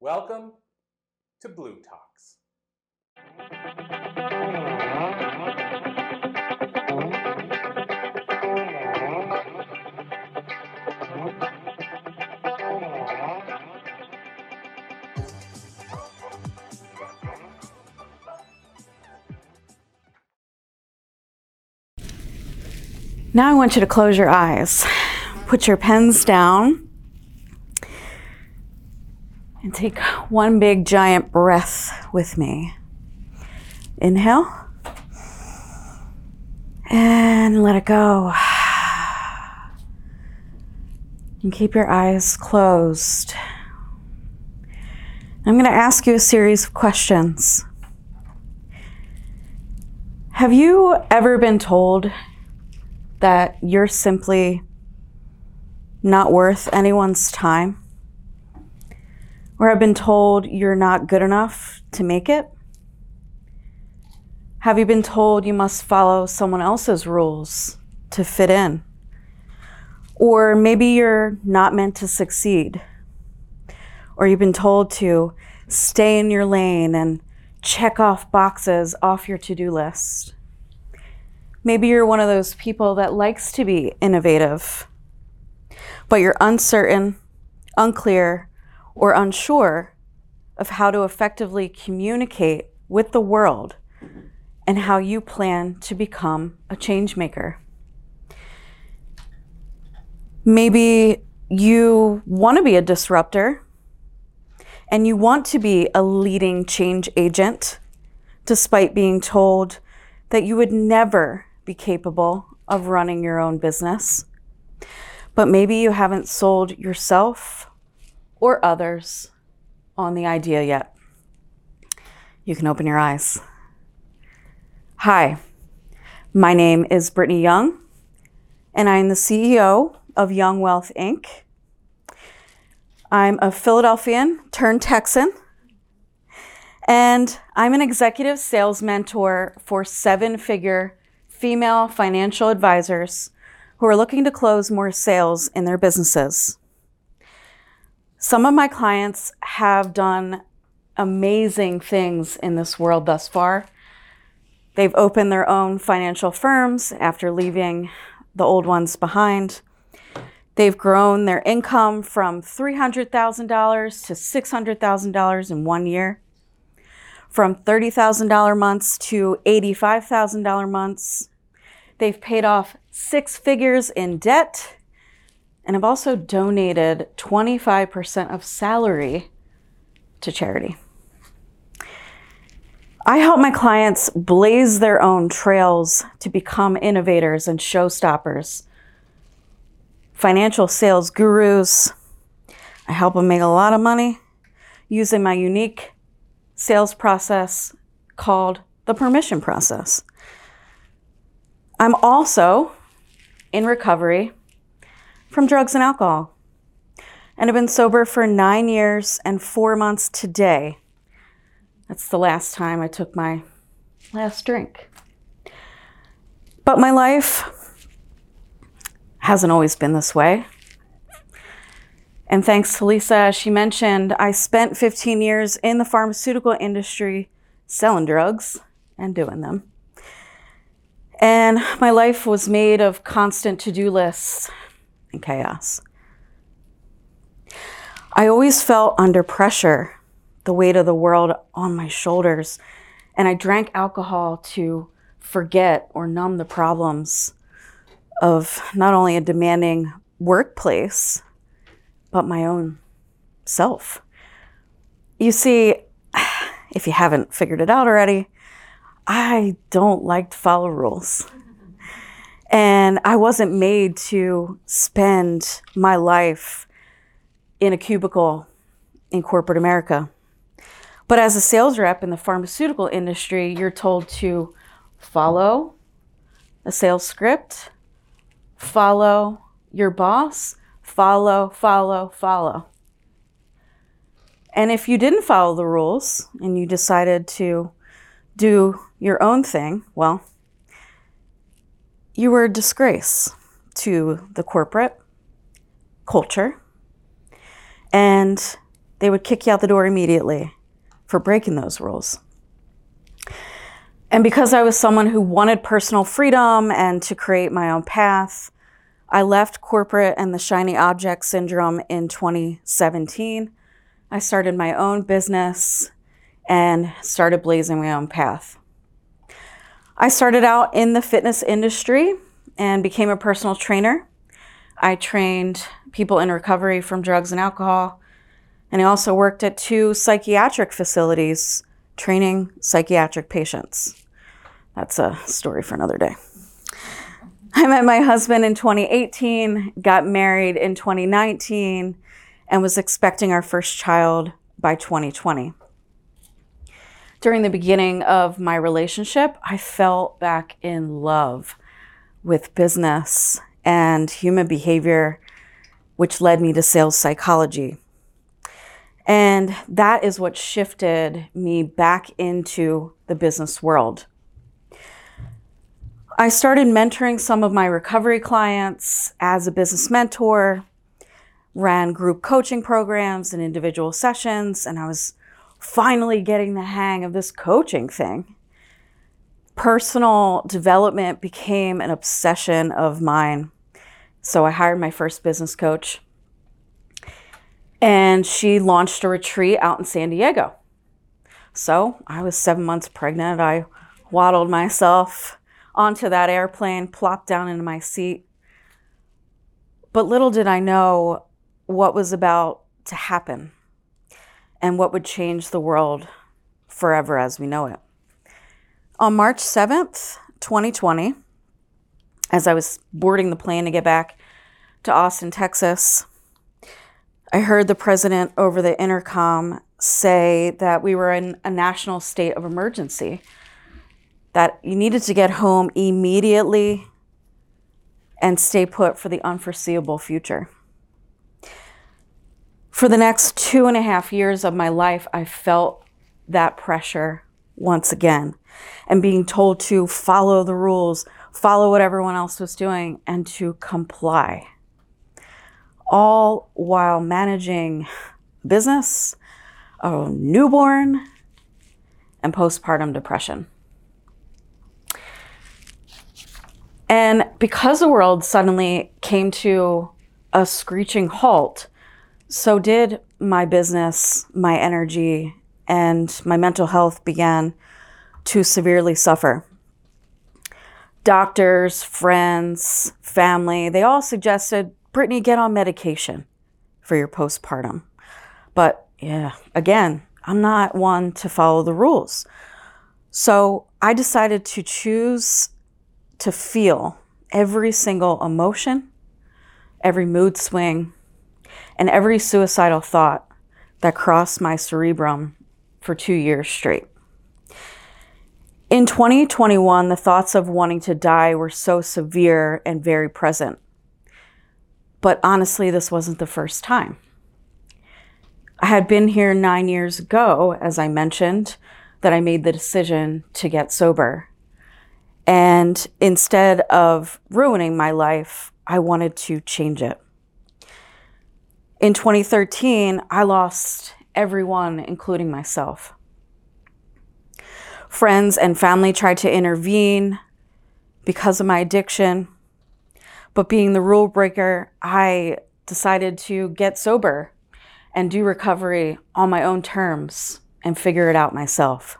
Welcome to bLU Talks. Now I want you to close your eyes. Put your pens down take one big giant breath with me. Inhale and let it go. And keep your eyes closed. I'm going to ask you a series of questions. Have you ever been told that you're simply not worth anyone's time? Or have been told you're not good enough to make it? Have you been told you must follow someone else's rules to fit in? Or maybe you're not meant to succeed. Or you've been told to stay in your lane and check off boxes off your to do list. Maybe you're one of those people that likes to be innovative, but you're uncertain, unclear, or unsure of how to effectively communicate with the world and how you plan to become a change maker. Maybe you want to be a disruptor and you want to be a leading change agent despite being told that you would never be capable of running your own business. But maybe you haven't sold yourself or others on the idea yet. You can open your eyes. Hi, my name is Brittany Young, and I'm the CEO of Young Wealth Inc. I'm a Philadelphian turned Texan, and I'm an executive sales mentor for seven figure female financial advisors who are looking to close more sales in their businesses. Some of my clients have done amazing things in this world thus far. They've opened their own financial firms after leaving the old ones behind. They've grown their income from $300,000 to $600,000 in one year, from $30,000 months to $85,000 months. They've paid off six figures in debt and I've also donated 25% of salary to charity. I help my clients blaze their own trails to become innovators and showstoppers financial sales gurus. I help them make a lot of money using my unique sales process called the permission process. I'm also in recovery from drugs and alcohol and I've been sober for nine years and four months today. That's the last time I took my last drink. But my life hasn't always been this way. And thanks to Lisa, she mentioned, I spent 15 years in the pharmaceutical industry selling drugs and doing them. And my life was made of constant to do lists and chaos. I always felt under pressure, the weight of the world on my shoulders, and I drank alcohol to forget or numb the problems of not only a demanding workplace, but my own self. You see, if you haven't figured it out already, I don't like to follow rules. And I wasn't made to spend my life in a cubicle in corporate America. But as a sales rep in the pharmaceutical industry, you're told to follow a sales script, follow your boss, follow, follow, follow. And if you didn't follow the rules and you decided to do your own thing, well, you were a disgrace to the corporate culture, and they would kick you out the door immediately for breaking those rules. And because I was someone who wanted personal freedom and to create my own path, I left corporate and the shiny object syndrome in 2017. I started my own business and started blazing my own path. I started out in the fitness industry and became a personal trainer. I trained people in recovery from drugs and alcohol, and I also worked at two psychiatric facilities training psychiatric patients. That's a story for another day. I met my husband in 2018, got married in 2019, and was expecting our first child by 2020. During the beginning of my relationship, I fell back in love with business and human behavior, which led me to sales psychology. And that is what shifted me back into the business world. I started mentoring some of my recovery clients as a business mentor, ran group coaching programs and individual sessions, and I was finally getting the hang of this coaching thing. Personal development became an obsession of mine. So I hired my first business coach, and she launched a retreat out in San Diego. So I was seven months pregnant. I waddled myself onto that airplane, plopped down into my seat. But little did I know what was about to happen and what would change the world forever as we know it. On March 7th, 2020, as I was boarding the plane to get back to Austin, Texas, I heard the president over the intercom say that we were in a national state of emergency that you needed to get home immediately and stay put for the unforeseeable future. For the next two and a half years of my life, I felt that pressure once again and being told to follow the rules, follow what everyone else was doing, and to comply. All while managing business, a newborn, and postpartum depression. And because the world suddenly came to a screeching halt, so did my business, my energy, and my mental health began to severely suffer. Doctors, friends, family, they all suggested, Brittany, get on medication for your postpartum. But yeah, again, I'm not one to follow the rules. So I decided to choose to feel every single emotion, every mood swing, and every suicidal thought that crossed my cerebrum for two years straight. In 2021, the thoughts of wanting to die were so severe and very present. But honestly, this wasn't the first time. I had been here nine years ago, as I mentioned, that I made the decision to get sober and instead of ruining my life, I wanted to change it. In 2013, I lost everyone, including myself. Friends and family tried to intervene because of my addiction. But being the rule breaker, I decided to get sober and do recovery on my own terms and figure it out myself.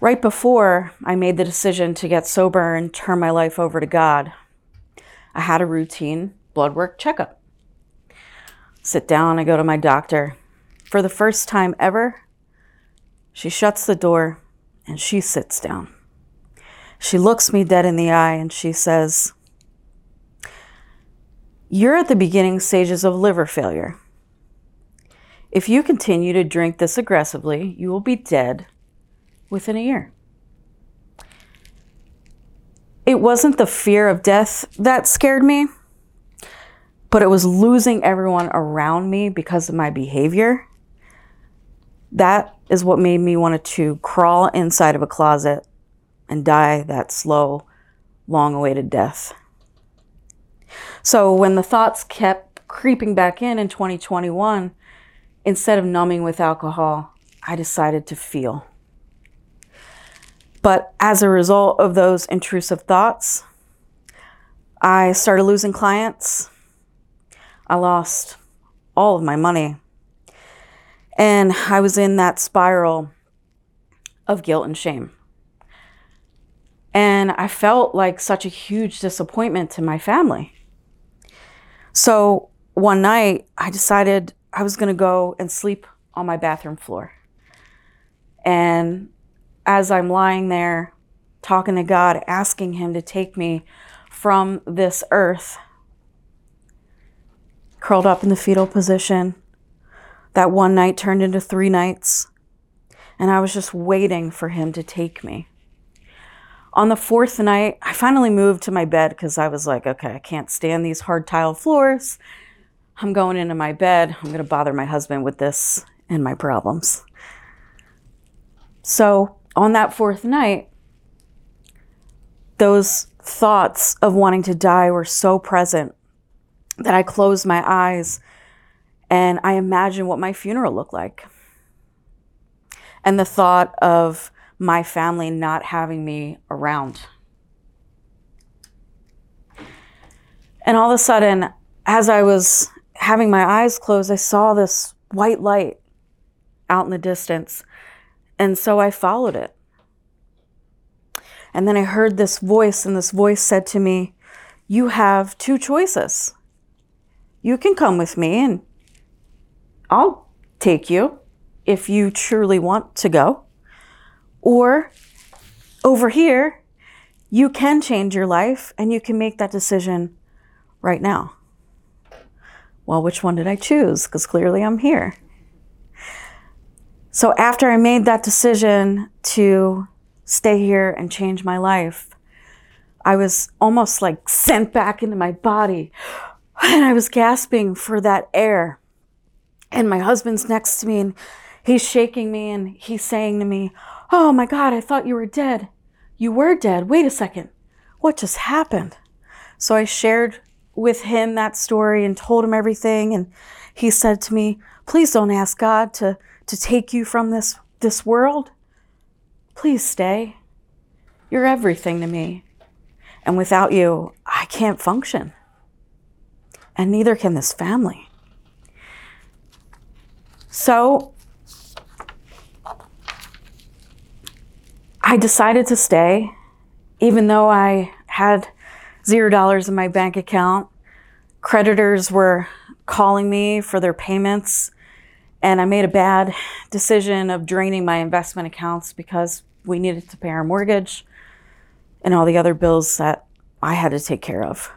Right before I made the decision to get sober and turn my life over to God, I had a routine blood work checkup. Sit down, I go to my doctor. For the first time ever, she shuts the door and she sits down. She looks me dead in the eye and she says, You're at the beginning stages of liver failure. If you continue to drink this aggressively, you will be dead within a year. It wasn't the fear of death that scared me, but it was losing everyone around me because of my behavior. That is what made me want to crawl inside of a closet and die that slow, long awaited death. So when the thoughts kept creeping back in in 2021, instead of numbing with alcohol, I decided to feel. But as a result of those intrusive thoughts, I started losing clients. I lost all of my money. And I was in that spiral of guilt and shame. And I felt like such a huge disappointment to my family. So one night, I decided I was going to go and sleep on my bathroom floor. And as I'm lying there talking to God, asking Him to take me from this earth, curled up in the fetal position, that one night turned into three nights. And I was just waiting for Him to take me. On the fourth night, I finally moved to my bed because I was like, okay, I can't stand these hard tile floors. I'm going into my bed. I'm going to bother my husband with this and my problems. So, on that fourth night, those thoughts of wanting to die were so present that I closed my eyes and I imagined what my funeral looked like. And the thought of my family not having me around. And all of a sudden, as I was having my eyes closed, I saw this white light out in the distance. And so I followed it. And then I heard this voice, and this voice said to me, You have two choices. You can come with me, and I'll take you if you truly want to go. Or over here, you can change your life and you can make that decision right now. Well, which one did I choose? Because clearly I'm here. So after I made that decision to stay here and change my life, I was almost like sent back into my body and I was gasping for that air. And my husband's next to me and he's shaking me and he's saying to me, Oh my God, I thought you were dead. You were dead. Wait a second. What just happened? So I shared with him that story and told him everything. And he said to me, Please don't ask God to, to take you from this, this world. Please stay. You're everything to me. And without you, I can't function. And neither can this family. So I decided to stay, even though I had zero dollars in my bank account. Creditors were calling me for their payments, and I made a bad decision of draining my investment accounts because we needed to pay our mortgage and all the other bills that I had to take care of.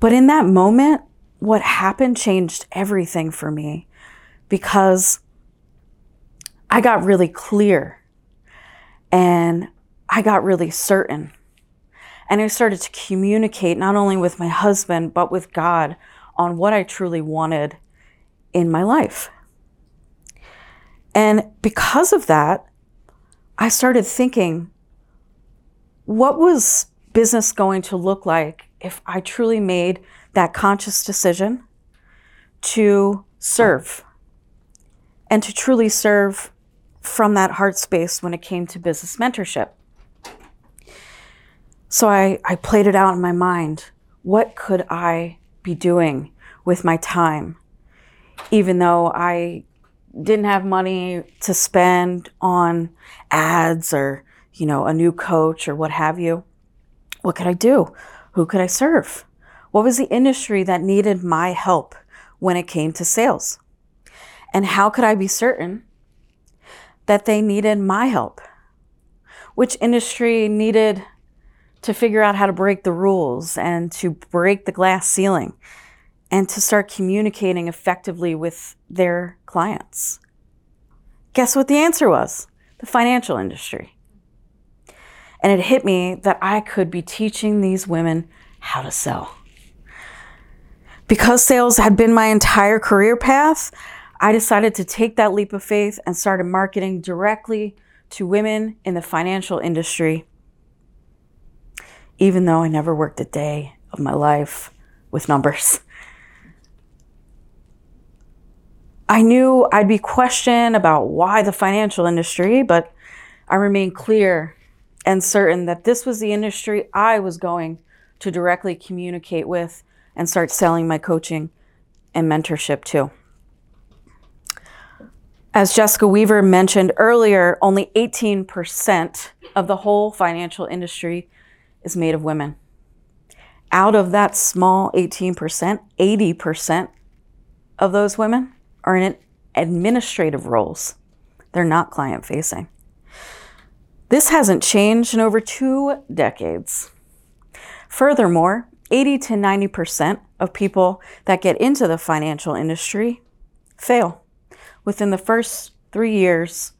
But in that moment, what happened changed everything for me because I got really clear and I got really certain. And I started to communicate not only with my husband, but with God on what I truly wanted in my life. And because of that, I started thinking, what was business going to look like if I truly made that conscious decision to serve and to truly serve from that heart space when it came to business mentorship. So I, I played it out in my mind. What could I be doing with my time? Even though I didn't have money to spend on ads or, you know, a new coach or what have you. What could I do? Who could I serve? What was the industry that needed my help when it came to sales? And how could I be certain that they needed my help? Which industry needed to figure out how to break the rules and to break the glass ceiling and to start communicating effectively with their clients. Guess what the answer was? The financial industry. And it hit me that I could be teaching these women how to sell. Because sales had been my entire career path, I decided to take that leap of faith and started marketing directly to women in the financial industry, even though I never worked a day of my life with numbers. I knew I'd be questioned about why the financial industry, but I remained clear and certain that this was the industry I was going to directly communicate with and start selling my coaching and mentorship to. As Jessica Weaver mentioned earlier, only 18% of the whole financial industry is made of women. Out of that small 18%, 80% of those women are in administrative roles. They're not client facing. This hasn't changed in over two decades. Furthermore, 80 to 90% of people that get into the financial industry fail within the first three years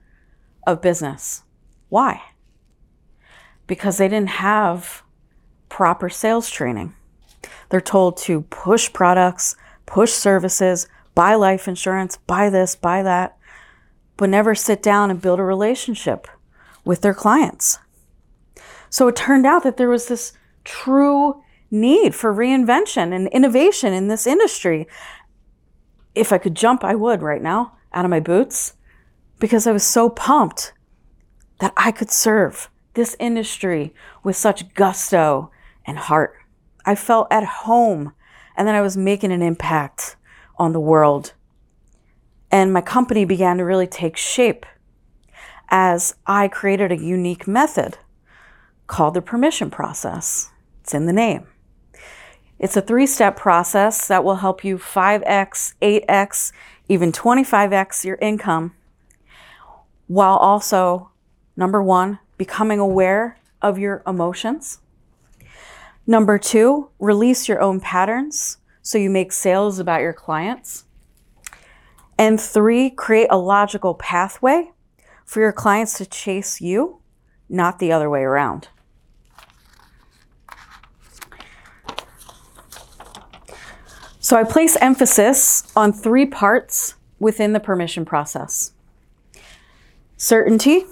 of business. Why? Because they didn't have proper sales training. They're told to push products, push services, buy life insurance, buy this, buy that, but never sit down and build a relationship with their clients. So it turned out that there was this true need for reinvention and innovation in this industry. If I could jump, I would right now out of my boots because I was so pumped that I could serve this industry with such gusto and heart. I felt at home and that I was making an impact on the world. And my company began to really take shape as I created a unique method called the permission process. It's in the name. It's a three step process that will help you 5x, 8x, even 25x your income while also, number one, becoming aware of your emotions. Number two, release your own patterns so you make sales about your clients. And three, create a logical pathway for your clients to chase you, not the other way around. So I place emphasis on three parts within the permission process certainty,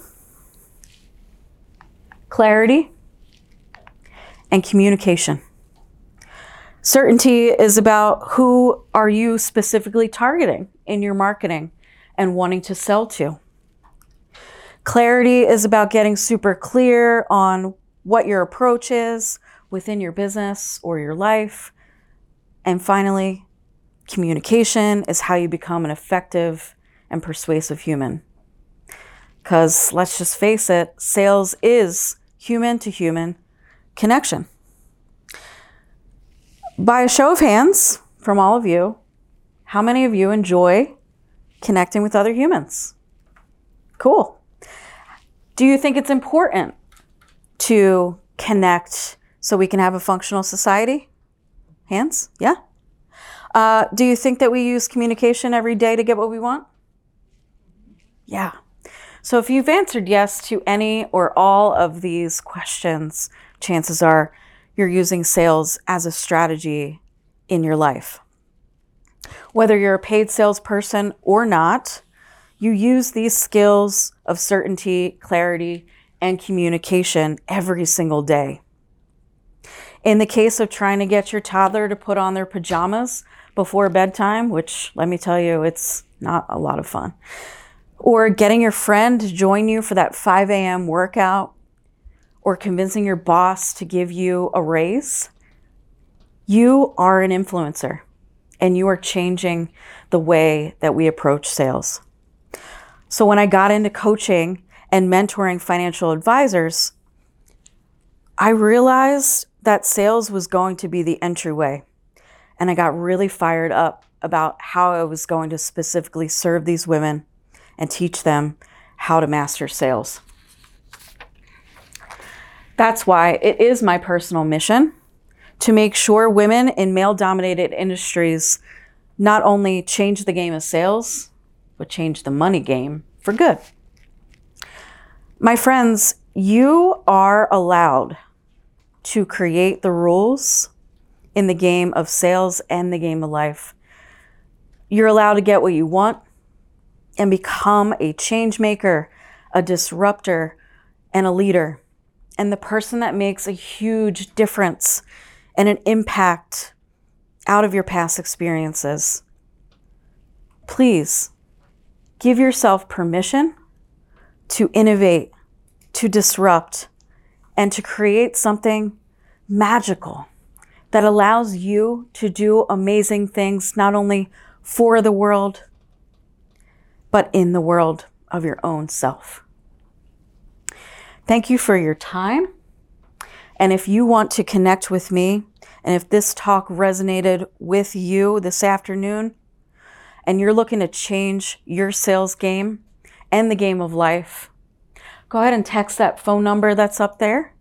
clarity, and communication. Certainty is about who are you specifically targeting in your marketing and wanting to sell to. Clarity is about getting super clear on what your approach is within your business or your life and finally, communication is how you become an effective and persuasive human. Because let's just face it, sales is human to human connection. By a show of hands from all of you, how many of you enjoy connecting with other humans? Cool. Do you think it's important to connect so we can have a functional society? Hands? Yeah? Uh, do you think that we use communication every day to get what we want? Yeah. So if you've answered yes to any or all of these questions, chances are you're using sales as a strategy in your life. Whether you're a paid salesperson or not, you use these skills of certainty, clarity, and communication every single day. In the case of trying to get your toddler to put on their pajamas before bedtime, which let me tell you, it's not a lot of fun, or getting your friend to join you for that 5 a.m. workout, or convincing your boss to give you a raise, you are an influencer and you are changing the way that we approach sales. So when I got into coaching and mentoring financial advisors, I realized that sales was going to be the entryway. And I got really fired up about how I was going to specifically serve these women and teach them how to master sales. That's why it is my personal mission to make sure women in male dominated industries not only change the game of sales, but change the money game for good. My friends, you are allowed to create the rules in the game of sales and the game of life. You're allowed to get what you want and become a change maker, a disruptor, and a leader, and the person that makes a huge difference and an impact out of your past experiences. Please give yourself permission to innovate, to disrupt, and to create something magical that allows you to do amazing things, not only for the world, but in the world of your own self. Thank you for your time. And if you want to connect with me, and if this talk resonated with you this afternoon, and you're looking to change your sales game and the game of life, go ahead and text that phone number that's up there.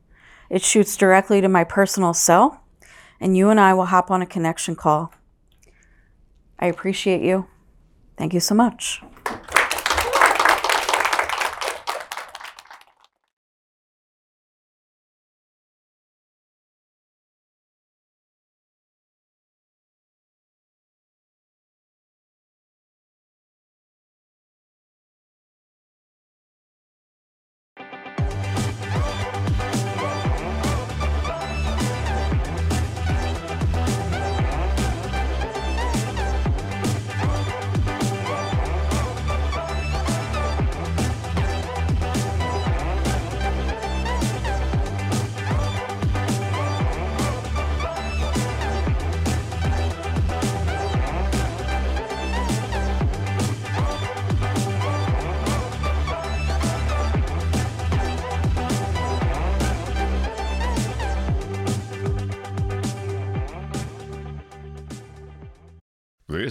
It shoots directly to my personal cell, and you and I will hop on a connection call. I appreciate you. Thank you so much.